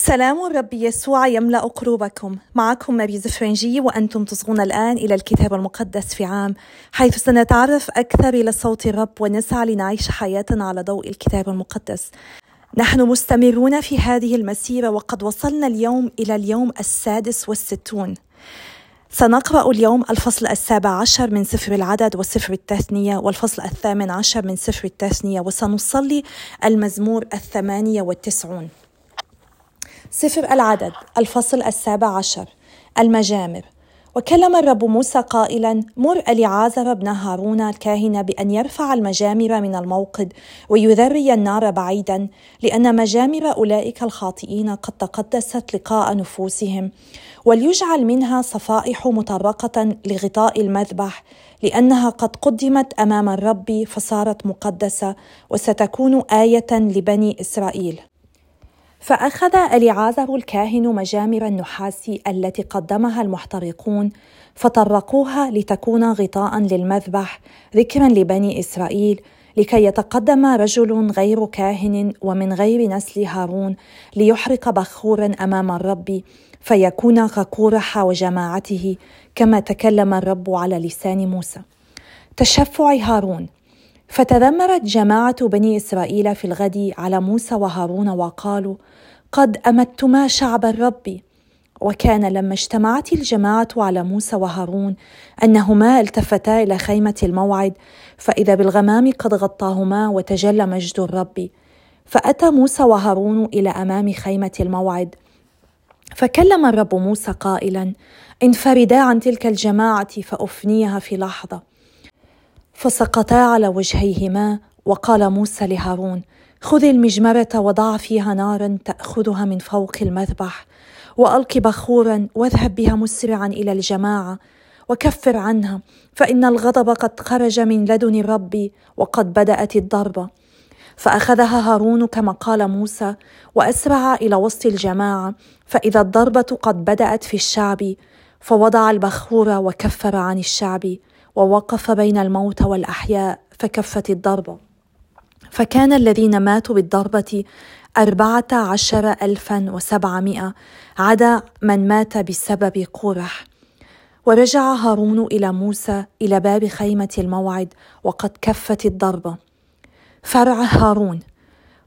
سلام الرب يسوع يملأ قلوبكم. معكم ماري زفرنجي وأنتم تصغون الآن إلى الكتاب المقدس في عام. حيث سنتعرف أكثر إلى صوت الرب ونسعى لنعيش حياتنا على ضوء الكتاب المقدس. نحن مستمرون في هذه المسيرة وقد وصلنا اليوم إلى اليوم السادس والستون. سنقرأ اليوم الفصل السابع عشر من سفر العدد وسفر التثنية والفصل الثامن عشر من سفر التثنية وسنصلي المزمور الثمانية والتسعون. سفر العدد الفصل السابع عشر المجامر وكلم الرب موسى قائلا مر أليعازر بن هارون الكاهن بأن يرفع المجامر من الموقد ويذري النار بعيدا لأن مجامر أولئك الخاطئين قد تقدست لقاء نفوسهم وليجعل منها صفائح مطرقة لغطاء المذبح لأنها قد قدمت أمام الرب فصارت مقدسة وستكون آية لبني إسرائيل. فأخذ أليعازر الكاهن مجامر النحاس التي قدمها المحترقون فطرقوها لتكون غطاء للمذبح ذكرا لبني إسرائيل لكي يتقدم رجل غير كاهن ومن غير نسل هارون ليحرق بخورا أمام الرب فيكون كقورح وجماعته كما تكلم الرب على لسان موسى. تشفع هارون. فتذمرت جماعة بني إسرائيل في الغد على موسى وهارون وقالوا قد امتما شعب الرب وكان لما اجتمعت الجماعة على موسى وهارون أنهما التفتا إلى خيمة الموعد فإذا بالغمام قد غطاهما وتجلى مجد الرب. فأتى موسى وهارون إلى أمام خيمة الموعد فكلم الرب موسى قائلا انفردا عن تلك الجماعة فأفنيها في لحظة. فسقطا على وجهيهما وقال موسى لهارون خذ المجمرة وضع فيها نارا تأخذها من فوق المذبح وألق بخورا واذهب بها مسرعا إلى الجماعة وكفر عنها فإن الغضب قد خرج من لدن الرب وقد بدأت الضربة فأخذها هارون كما قال موسى وأسرع إلى وسط الجماعة فإذا الضربة قد بدأت في الشعب فوضع البخور وكفر عن الشعب ووقف بين الموت والأحياء فكفت الضربة فكان الذين ماتوا بالضربة أربعة عشر ألفا وسبعمائة عدا من مات بسبب قرح. ورجع هارون إلى موسى إلى باب خيمة الموعد وقد كفت الضربة فرع هارون.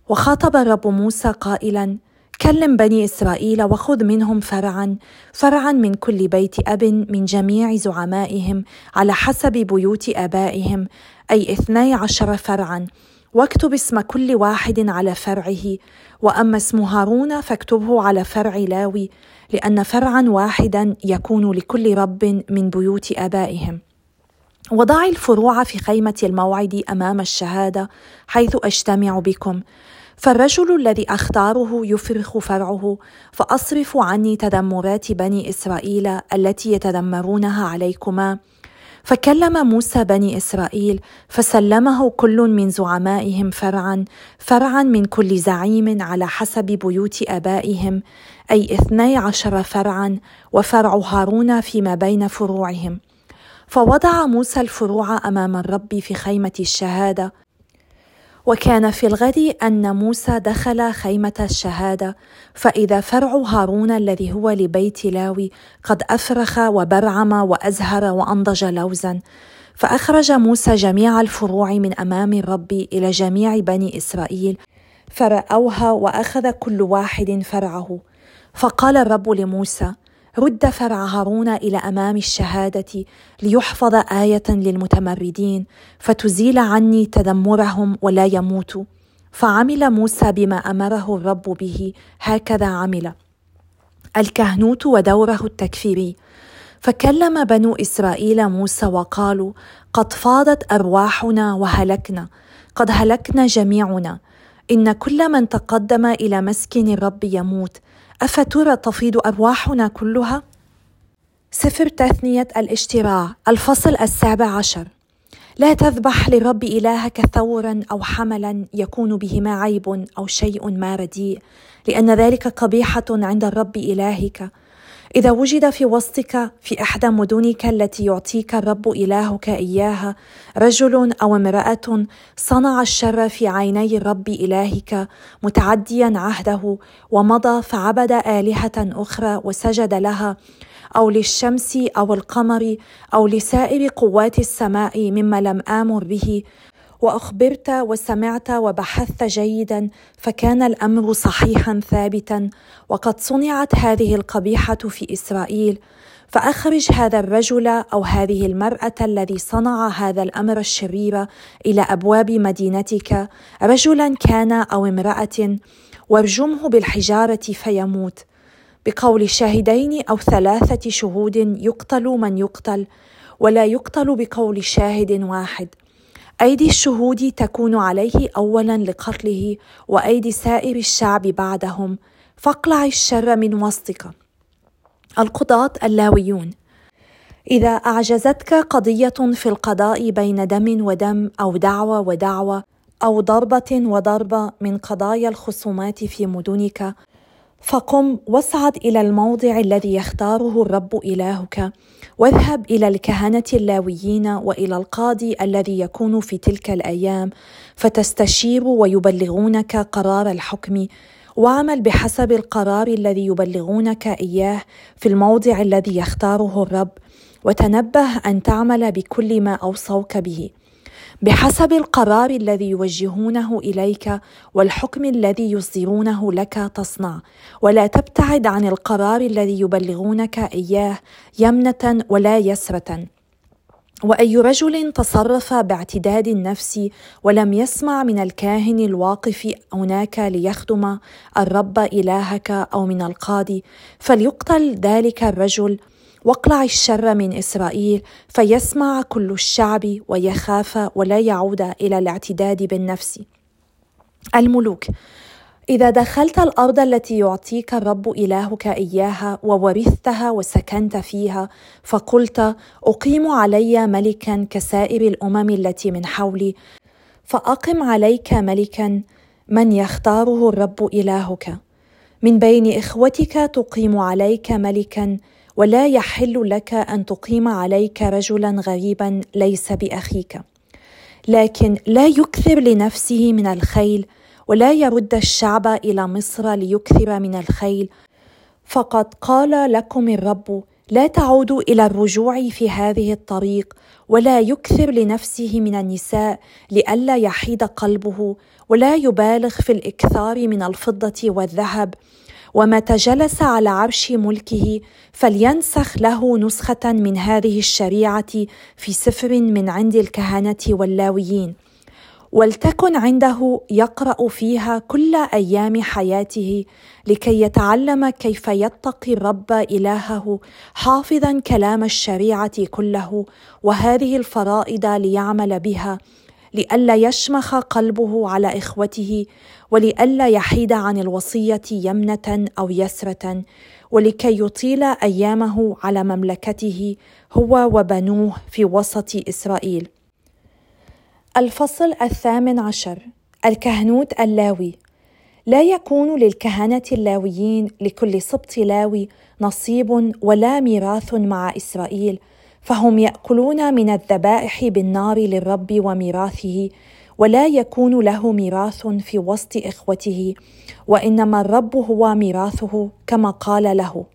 وخاطب الرب موسى قائلا كلم بني إسرائيل وخذ منهم فرعا. فرعا من كل بيت أب من جميع زعمائهم على حسب بيوت آبائهم أي اثني عشر فرعا. واكتب اسم كل واحد على فرعه وأما اسم هارون فاكتبه على فرع لاوي لأن فرعا واحدا يكون لكل رب من بيوت آبائهم. وضعي الفروع في خيمة الموعد أمام الشهادة حيث أجتمع بكم. فالرجل الذي أختاره يفرخ فرعه فأصرف عني تذمرات بني إسرائيل التي يتذمرونها عليكما. فكلم موسى بني إسرائيل فسلمه كل من زعمائهم فرعا فرعا من كل زعيم على حسب بيوت آبائهم أي اثني عشر فرعا وفرع هارون فيما بين فروعهم. فوضع موسى الفروع أمام الرب في خيمة الشهادة وكان في الغد أن موسى دخل خيمة الشهادة فإذا فرع هارون الذي هو لبيت لاوي قد أفرخ وبرعم وأزهر وأنضج لوزا. فأخرج موسى جميع الفروع من أمام الرب إلى جميع بني إسرائيل فرأوها وأخذ كل واحد فرعه. فقال الرب لموسى رد فرع هارون إلى أمام الشهادة ليحفظ آية للمتمردين فتزيل عني تذمرهم ولا يموتوا فعمل موسى بما أمره الرب به هكذا عمل. الكهنوت ودوره التكفيري. فكلم بنو إسرائيل موسى وقالوا قد فاضت أرواحنا وهلكنا قد هلكنا جميعنا. إن كل من تقدم إلى مسكن الرب يموت أفترى تفيض أرواحنا كلها؟ سفر تثنية الاشتراع الفصل السابع عشر لا تذبح لرب إلهك ثورا أو حملا يكون بهما عيب أو شيء ما رديء لأن ذلك قبيحة عند الرب إلهك إذا وجد في وسطك في احدى مدنك التي يعطيك الرب إلهك إياها رجل أو امرأة صنع الشر في عيني الرب إلهك متعديا عهده ومضى فعبد آلهة أخرى وسجد لها أو للشمس أو القمر أو لسائر قوات السماء مما لم أمر به وأخبرت وسمعت وبحثت جيدا فكان الأمر صحيحا ثابتا. وقد صنعت هذه القبيحة في إسرائيل. فأخرج هذا الرجل أو هذه المرأة الذي صنع هذا الأمر الشرير إلى أبواب مدينتك. رجلا كان أو امرأة. وارجمه بالحجارة فيموت. بقول شاهدين أو ثلاثة شهود يقتل من يقتل. ولا يقتل بقول شاهد واحد. أيدي الشهود تكون عليه اولا لقتله وأيدي سائر الشعب بعدهم فاقلع الشر من وسطك. القضاة اللاويون. إذا أعجزتك قضية في القضاء بين دم ودم أو دعوة ودعوة أو ضربة وضربة من قضايا الخصومات في مدنك فقم واصعد إلى الموضع الذي يختاره الرب إلهك. واذهب إلى الكهنة اللاويين وإلى القاضي الذي يكون في تلك الأيام فتستشير ويبلغونك قرار الحكم. واعمل بحسب القرار الذي يبلغونك إياه في الموضع الذي يختاره الرب وتنبه أن تعمل بكل ما أوصوك به. بحسب القرار الذي يوجهونه إليك والحكم الذي يصدرونه لك تصنع. ولا تبتعد عن القرار الذي يبلغونك إياه يمنة ولا يسرة. وأي رجل تصرف باعتداد النفس ولم يسمع من الكاهن الواقف هناك ليخدم الرب إلهك أو من القاضي فليقتل ذلك الرجل واقلع الشر من إسرائيل فيسمع كل الشعب ويخاف ولا يعود إلى الاعتداد بالنفس. الملوك إذا دخلت الأرض التي يعطيك الرب إلهك إياها وورثتها وسكنت فيها فقلت أقيم علي ملكا كسائر الأمم التي من حولي فأقم عليك ملكا من يختاره الرب إلهك. من بين إخوتك تقيم عليك ملكا ولا يحل لك أن تقيم عليك رجلا غريبا ليس بأخيك. لكن لا يكثر لنفسه من الخيل ولا يرد الشعب إلى مصر ليكثر من الخيل. فقد قال لكم الرب لا تعودوا إلى الرجوع في هذه الطريق ولا يكثر لنفسه من النساء لئلا يحيد قلبه ولا يبالغ في الإكثار من الفضة والذهب. ومتى جلس على عرش ملكه فلينسخ له نسخة من هذه الشريعة في سفر من عند الكهنة واللاويين. ولتكن عنده يقرأ فيها كل أيام حياته لكي يتعلم كيف يتقي الرب إلهه حافظا كلام الشريعة كله وهذه الفرائض ليعمل بها لئلا يشمخ قلبه على إخوته ولئلا يحيد عن الوصية يمنة أو يسرة ولكي يطيل أيامه على مملكته هو وبنوه في وسط إسرائيل. الفصل الثامن عشر. الكهنوت اللاوي. لا يكون للكهنة اللاويين لكل سبط لاوي نصيب ولا ميراث مع إسرائيل فهم يأكلون من الذبائح بالنار للرب وميراثه ولا يكون له ميراث في وسط إخوته وإنما الرب هو ميراثه كما قال له.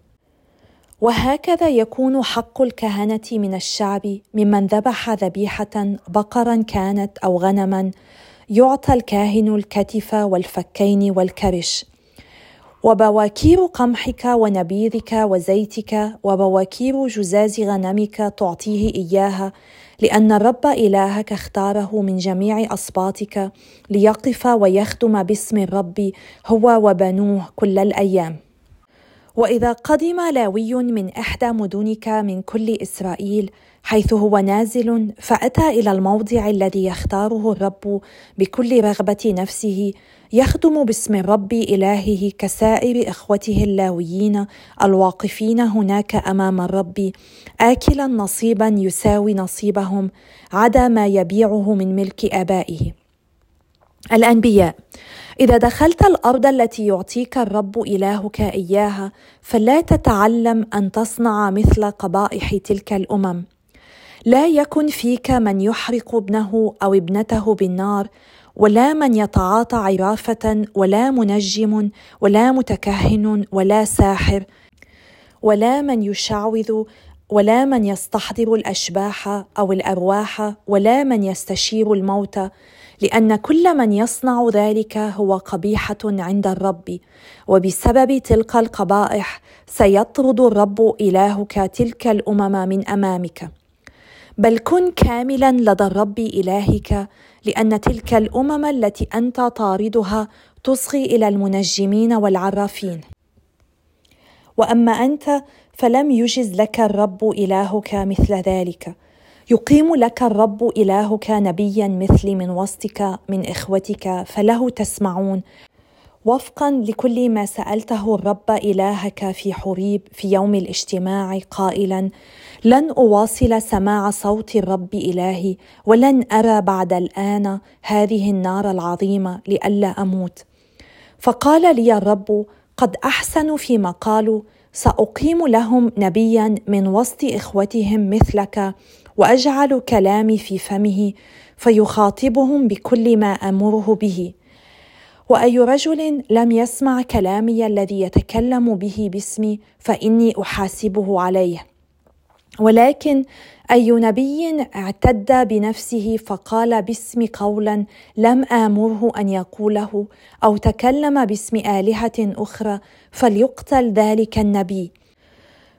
وهكذا يكون حق الكهنة من الشعب ممن ذبح ذبيحة بقرا كانت أو غنما يعطى الكاهن الكتف والفكين والكرش. وبواكير قمحك ونبيذك وزيتك وبواكير جزاز غنمك تعطيه إياها لأن الرب إلهك اختاره من جميع اسباطك ليقف ويخدم باسم الرب هو وبنوه كل الأيام. وإذا قدم لاوي من إحدى مدنك من كل إسرائيل حيث هو نازل فأتى إلى الموضع الذي يختاره الرب بكل رغبة نفسه يخدم باسم الرب إلهه كسائر إخوته اللاويين الواقفين هناك أمام الرب اكلا نصيبا يساوي نصيبهم عدا ما يبيعه من ملك آبائه. الأنبياء إذا دخلت الأرض التي يعطيك الرب إلهك إياها فلا تتعلم أن تصنع مثل قبائح تلك الأمم. لا يكن فيك من يحرق ابنه أو ابنته بالنار ولا من يتعاطى عرافة ولا منجم ولا متكهن ولا ساحر ولا من يشعوذ ولا من يستحضر الأشباح أو الأرواح ولا من يستشير الموتى لأن كل من يصنع ذلك هو قبيحة عند الرب وبسبب تلك القبائح سيطرد الرب إلهك تلك الأمم من أمامك. بل كن كاملا لدى الرب إلهك لأن تلك الأمم التي أنت طاردها تصغي إلى المنجمين والعرافين. وأما أنت فلم يجز لك الرب إلهك مثل ذلك. يقيم لك الرب إلهك نبيا مثلي من وسطك من إخوتك فله تسمعون. وفقا لكل ما سألته الرب إلهك في حريب في يوم الاجتماع قائلا لن أواصل سماع صوت الرب إلهي ولن أرى بعد الآن هذه النار العظيمة لئلا أموت. فقال لي الرب قد احسنوا فيما قالوا سأقيم لهم نبيا من وسط إخوتهم مثلك وأجعل كلامي في فمه فيخاطبهم بكل ما أمره به. وأي رجل لم يسمع كلامي الذي يتكلم به باسمي فإني أحاسبه عليه. ولكن أي نبي اعتد بنفسه فقال باسم قولا لم آمره أن يقوله أو تكلم باسم آلهة أخرى فليقتل ذلك النبي.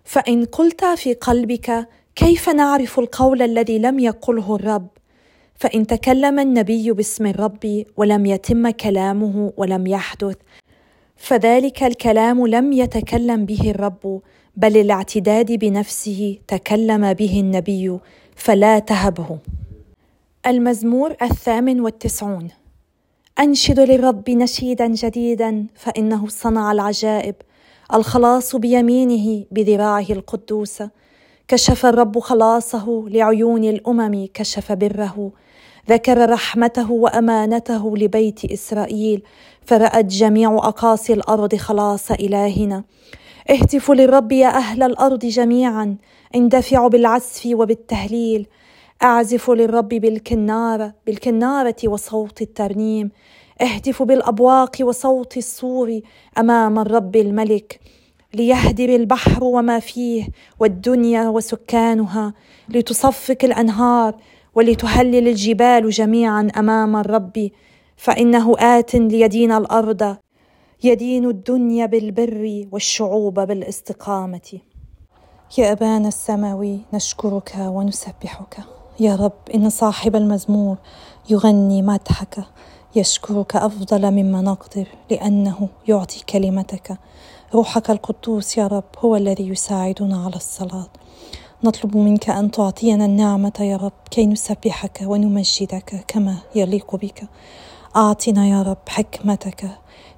فإن قلت في قلبك كيف نعرف القول الذي لم يقله الرب؟ فإن تكلم النبي باسم الرب ولم يتم كلامه ولم يحدث فذلك الكلام لم يتكلم به الرب بل الاعتداد بنفسه تكلم به النبي فلا تهبه. المزمور الثامن والتسعون. أنشد للرب نشيدا جديدا فإنه صنع العجائب الخلاص بيمينه بذراعه القدوسه كشف الرب خلاصه لعيون الأمم كشف بره. ذكر رحمته وأمانته لبيت إسرائيل فرأت جميع أقاصي الأرض خلاص إلهنا. اهتفوا للرب يا أهل الأرض جميعا اندفعوا بالعزف وبالتهليل. اعزفوا للرب بالكنارة بالكنارة وصوت الترنيم. اهتفوا بالأبواق وصوت الصور أمام الرب الملك. ليهدر البحر وما فيه والدنيا وسكانها. لتصفق الأنهار ولتهلل الجبال جميعا أمام الرب. فإنه آت ليدين الأرض. يدين الدنيا بالبر والشعوب بالاستقامة. يا أبانا السماوي نشكرك ونسبحك. يا رب إن صاحب المزمور يغني مدحك. يشكرك أفضل مما نقدر لأنه يعطي كلمتك. روحك القدوس يا رب هو الذي يساعدنا على الصلاة. نطلب منك أن تعطينا النعمة يا رب كي نسبحك ونمجدك كما يليق بك. أعطنا يا رب حكمتك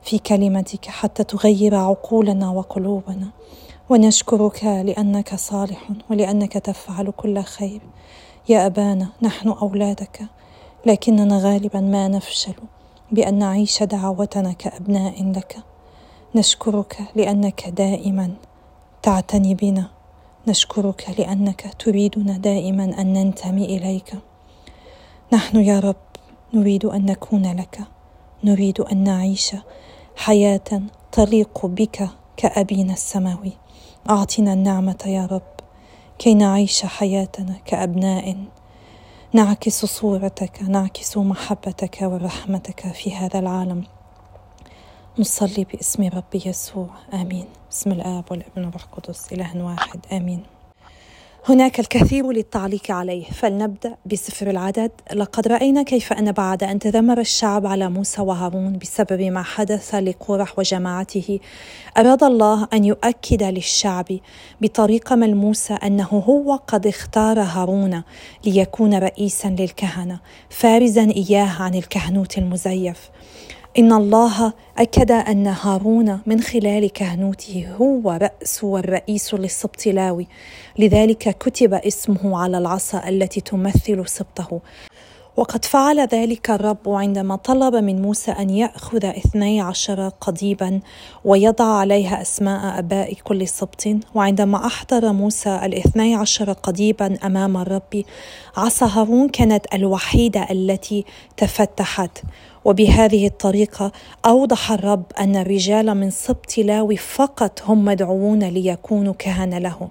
في كلمتك حتى تغير عقولنا وقلوبنا. ونشكرك لأنك صالح ولأنك تفعل كل خير. يا أبانا نحن أولادك لكننا غالبا ما نفشل بأن نعيش دعوتنا كأبناء لك. نشكرك لأنك دائما تعتني بنا. نشكرك لأنك تريدنا دائما أن ننتمي إليك. نحن يا رب نريد أن نكون لك. نريد أن نعيش حياة تليق بك كأبينا السماوي. أعطنا النعمة يا رب كي نعيش حياتنا كأبناء. نعكس صورتك نعكس محبتك ورحمتك في هذا العالم. نصلي باسم رب يسوع آمين. بسم الآب والابن والروح القدس إله واحد آمين. هناك الكثير للتعليق عليه فلنبدأ بسفر العدد. لقد رأينا كيف أن بعد أن تذمر الشعب على موسى وهارون بسبب ما حدث لقورح وجماعته أراد الله أن يؤكد للشعب بطريقه ملموسه أنه هو قد اختار هارون ليكون رئيسا للكهنة فارزا إياه عن الكهنوت المزيف. إن الله أكد أن هارون من خلال كهنوته هو رأس والرئيس للسبط لذلك كتب اسمه على العصا التي تمثل سبطه. وقد فعل ذلك الرب عندما طلب من موسى أن يأخذ اثني عشر قضيبا ويضع عليها أسماء أباء كل سبط. وعندما أحضر موسى الاثني عشر قضيبا أمام الرب عصا هارون كانت الوحيدة التي تفتحت. وبهذه الطريقة أوضح الرب أن الرجال من سبط لاوي فقط هم مدعوون ليكونوا كهنة له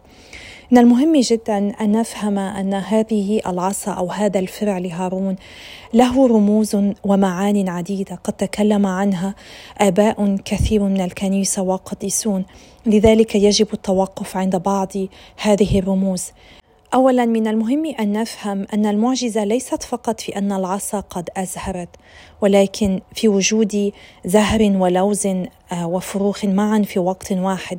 من المهم جدا أن نفهم أن هذه العصا أو هذا الفرع لهارون له رموز ومعان عديدة. قد تكلم عنها آباء كثير من الكنيسة وقديسون. لذلك يجب التوقف عند بعض هذه الرموز. اولا من المهم أن نفهم أن المعجزة ليست فقط في أن العصا قد أزهرت ولكن في وجود زهر ولوز آه، وفروخ معا في وقت واحد.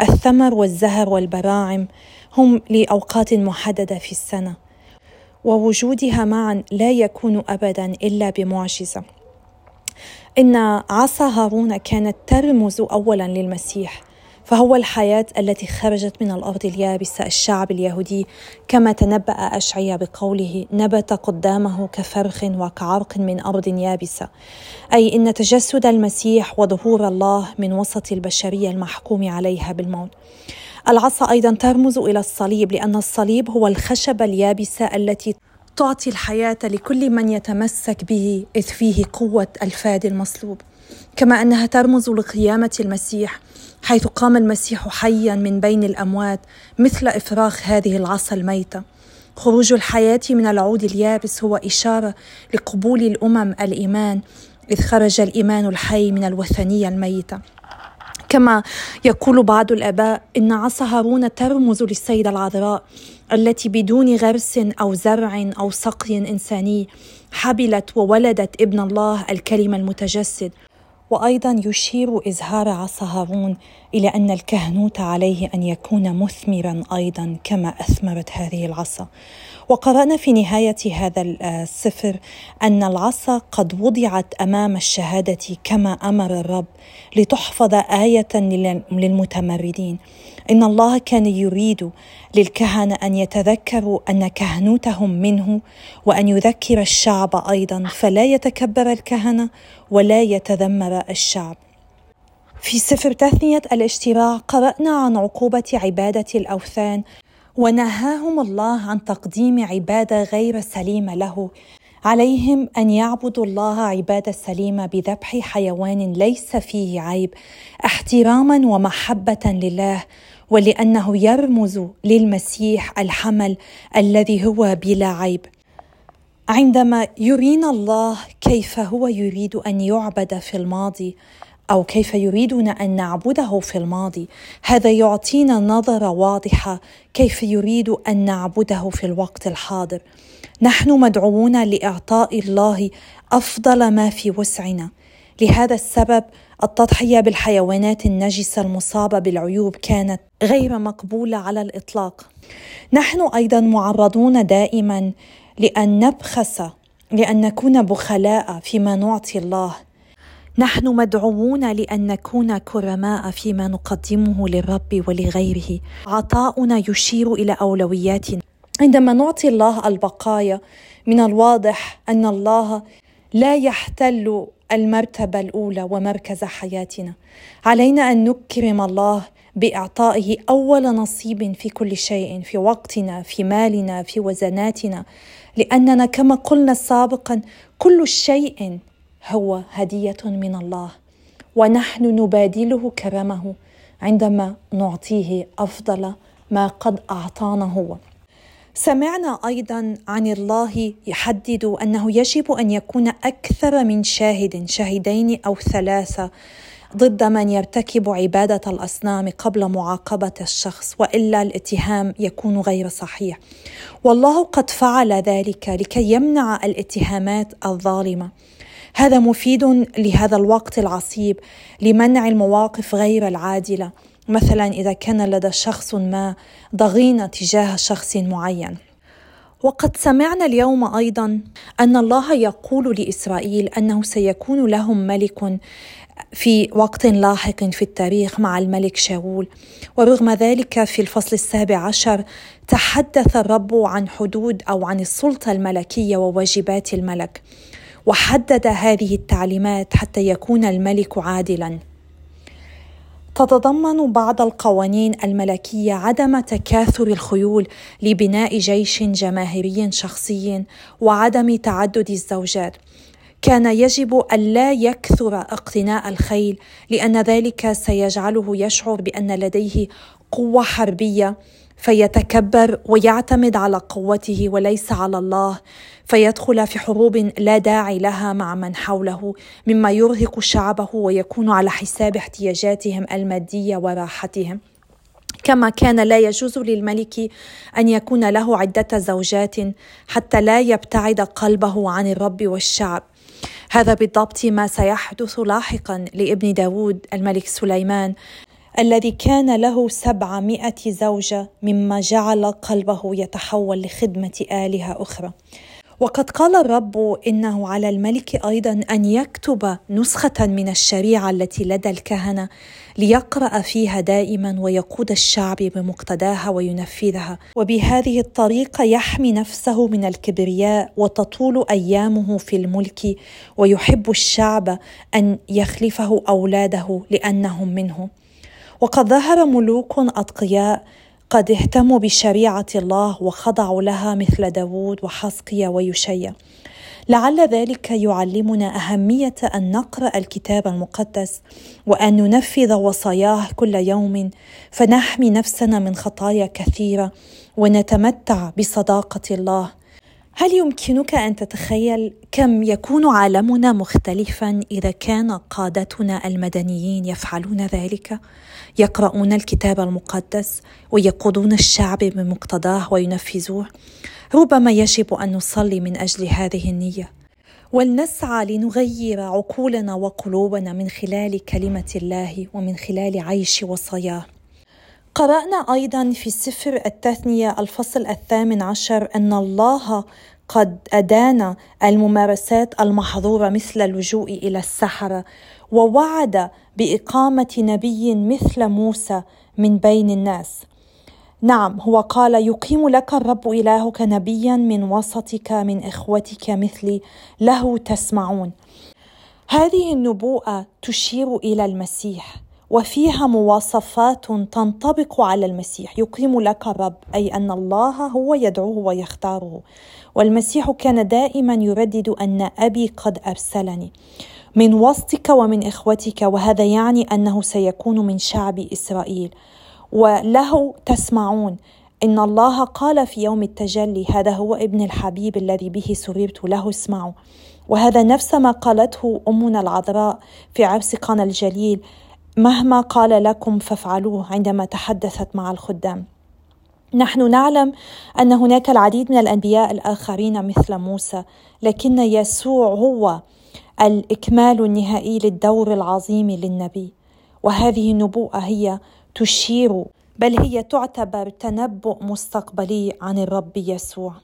الثمر والزهر والبراعم هم لأوقات محددة في السنة ووجودها معا لا يكون ابدا إلا بمعجزة. إن عصا هارون كانت ترمز اولا للمسيح فهو الحياة التي خرجت من الأرض اليابسة الشعب اليهودي كما تنبأ أشعيا بقوله نبت قدامه كفرخ وكعرق من أرض يابسة أي إن تجسد المسيح وظهور الله من وسط البشرية المحكوم عليها بالموت. العصا أيضا ترمز إلى الصليب لأن الصليب هو الخشبه اليابسة التي تعطي الحياة لكل من يتمسك به إذ فيه قوة الفاد المصلوب. كما أنها ترمز لقيامة المسيح حيث قام المسيح حيا من بين الأموات مثل افراغ هذه العصا الميتة. خروج الحياة من العود اليابس هو إشارة لقبول الأمم الإيمان إذ خرج الإيمان الحي من الوثنية الميتة. كما يقول بعض الآباء إن عصا هارون ترمز للسيده العذراء التي بدون غرس أو زرع أو سقي إنساني حبلت وولدت ابن الله الكلمة المتجسد. وأيضا يشير ازهار عصا هارون إلى أن الكهنوت عليه أن يكون مثمرا أيضا كما أثمرت هذه العصا. وقرأنا في نهاية هذا السفر أن العصا قد وضعت أمام الشهادة كما أمر الرب لتحفظ آية للمتمردين. إن الله كان يريد للكهنة أن يتذكروا أن كهنوتهم منه وأن يذكر الشعب أيضا فلا يتكبر الكهنة ولا يتذمر الشعب. في سفر تثنية الاشتراع قرأنا عن عقوبة عبادة الأوثان ونهاهم الله عن تقديم عباده غير سليمة له. عليهم أن يعبدوا الله عباده سليمه بذبح حيوان ليس فيه عيب احتراما ومحبة لله ولأنه يرمز للمسيح الحمل الذي هو بلا عيب. عندما يرينا الله كيف هو يريد أن يعبد في الماضي أو كيف يريدنا أن نعبده في الماضي هذا يعطينا نظرة واضحة كيف يريد أن نعبده في الوقت الحاضر. نحن مدعوون لإعطاء الله أفضل ما في وسعنا. لهذا السبب التضحية بالحيوانات النجسة المصابة بالعيوب كانت غير مقبولة على الإطلاق. نحن أيضا معرضون دائما لأن نبخس لأن نكون بخلاء فيما نعطي الله. نحن مدعوون لأن نكون كرماء فيما نقدمه للرب ولغيره. عطاؤنا يشير إلى اولوياتنا عندما نعطي الله البقايا من الواضح أن الله لا يحتل المرتبة الأولى ومركز حياتنا. علينا أن نكرم الله بإعطائه أول نصيب في كل شيء في وقتنا في مالنا في وزناتنا. لأننا كما قلنا سابقا كل شيء هو هدية من الله ونحن نبادله كرمه عندما نعطيه أفضل ما قد اعطانا هو سمعنا أيضا عن الله يحدد أنه يجب أن يكون أكثر من شاهد شاهدين أو ثلاثة. ضد من يرتكب عبادة الأصنام قبل معاقبة الشخص وإلا الاتهام يكون غير صحيح. والله قد فعل ذلك لكي يمنع الاتهامات الظالمة. هذا مفيد لهذا الوقت العصيب لمنع المواقف غير العادلة. مثلا إذا كان لدى شخص ما ضغينة تجاه شخص معين. وقد سمعنا اليوم أيضا أن الله يقول لإسرائيل أنه سيكون لهم ملك في وقت لاحق في التاريخ مع الملك شاول. ورغم ذلك في الفصل السابع عشر تحدث الرب عن حدود أو عن السلطة الملكية وواجبات الملك وحدد هذه التعليمات حتى يكون الملك عادلا. تتضمن بعض القوانين الملكية عدم تكاثر الخيول لبناء جيش جماهيري شخصي وعدم تعدد الزوجات. كان يجب الا يكثر اقتناء الخيل لأن ذلك سيجعله يشعر بأن لديه قوة حربية فيتكبر ويعتمد على قوته وليس على الله فيدخل في حروب لا داعي لها مع من حوله مما يرهق شعبه ويكون على حساب احتياجاتهم المادية وراحتهم. كما كان لا يجوز للملك أن يكون له عدة زوجات حتى لا يبتعد قلبه عن الرب والشعب. هذا بالضبط ما سيحدث لاحقا لابن داود الملك سليمان الذي كان له سبعمائة زوجة مما جعل قلبه يتحول لخدمة آلهة أخرى. وقد قال الرب إنه على الملك أيضا أن يكتب نسخة من الشريعة التي لدى الكهنة ليقرأ فيها دائما ويقود الشعب بمقتداها وينفذها. وبهذه الطريقة يحمي نفسه من الكبرياء وتطول أيامه في الملك ويحب الشعب أن يخلفه أولاده لأنهم منه. وقد ظهر ملوك أتقياء قد اهتموا بشريعة الله وخضعوا لها مثل داود وحسقيا ويشيا لعل ذلك يعلمنا أهمية أن نقرأ الكتاب المقدس وأن ننفذ وصاياه كل يوم فنحمي نفسنا من خطايا كثيرة ونتمتع بصداقة الله. هل يمكنك أن تتخيل كم يكون عالمنا مختلفا إذا كان قادتنا المدنيين يفعلون ذلك؟ يقرؤون الكتاب المقدس ويقودون الشعب بمقتضاه وينفذوه. ربما يجب أن نصلي من أجل هذه النية. ولنسعى لنغير عقولنا وقلوبنا من خلال كلمة الله ومن خلال عيش وصاياه قرأنا أيضا في سفر التثنية الفصل الثامن عشر أن الله قد أدان الممارسات المحظورة مثل اللجوء إلى السحرة ووعد بإقامة نبي مثل موسى من بين الناس. نعم هو قال يقيم لك الرب إلهك نبيا من وسطك من إخوتك مثلي له تسمعون. هذه النبوءة تشير إلى المسيح. وفيها مواصفات تنطبق على المسيح يقيم لك الرب أي أن الله هو يدعوه ويختاره. والمسيح كان دائما يردد أن أبي قد أرسلني. من وسطك ومن إخوتك وهذا يعني أنه سيكون من شعب إسرائيل. وله تسمعون إن الله قال في يوم التجلي هذا هو ابن الحبيب الذي به سررت له اسمعوا. وهذا نفس ما قالته أمنا العذراء في عرس قنا الجليل مهما قال لكم فافعلوه عندما تحدثت مع الخدام. نحن نعلم أن هناك العديد من الأنبياء الآخرين مثل موسى لكن يسوع هو الإكمال النهائي للدور العظيم للنبي. وهذه النبوءة هي تشير بل هي تعتبر تنبؤ مستقبلي عن الرب يسوع.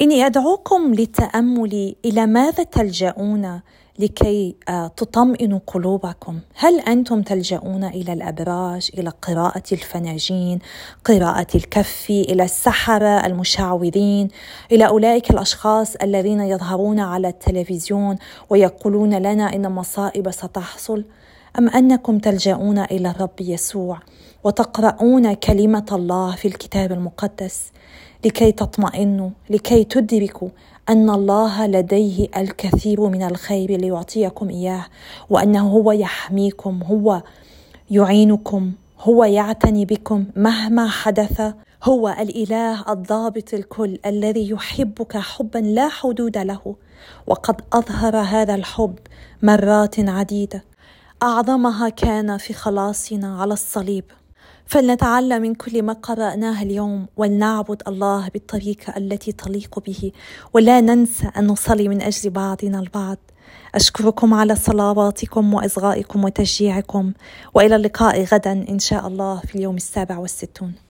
إني أدعوكم للتأمل إلى ماذا تلجؤون لكي آه، تطمئنوا قلوبكم. هل أنتم تلجؤون إلى الأبراج إلى قراءة الفناجين قراءة الكف إلى السحرة المشعوذين إلى أولئك الأشخاص الذين يظهرون على التلفزيون ويقولون لنا إن مصائب ستحصل؟ أم أنكم تلجؤون إلى الرب يسوع وتقرؤون كلمة الله في الكتاب المقدس؟ لكي تطمئنوا لكي تدركوا أن الله لديه الكثير من الخير ليعطيكم إياه وأنه هو يحميكم هو يعينكم هو يعتني بكم مهما حدث. هو الإله الضابط الكل الذي يحبك حبا لا حدود له. وقد أظهر هذا الحب مرات عديدة. أعظمها كان في خلاصنا على الصليب. فلنتعلم من كل ما قرأناه اليوم ولنعبد الله بالطريقة التي تليق به ولا ننسى أن نصلي من أجل بعضنا البعض. أشكركم على صلواتكم وإصغائكم وتشجيعكم وإلى اللقاء غدا إن شاء الله في اليوم السابع والستون.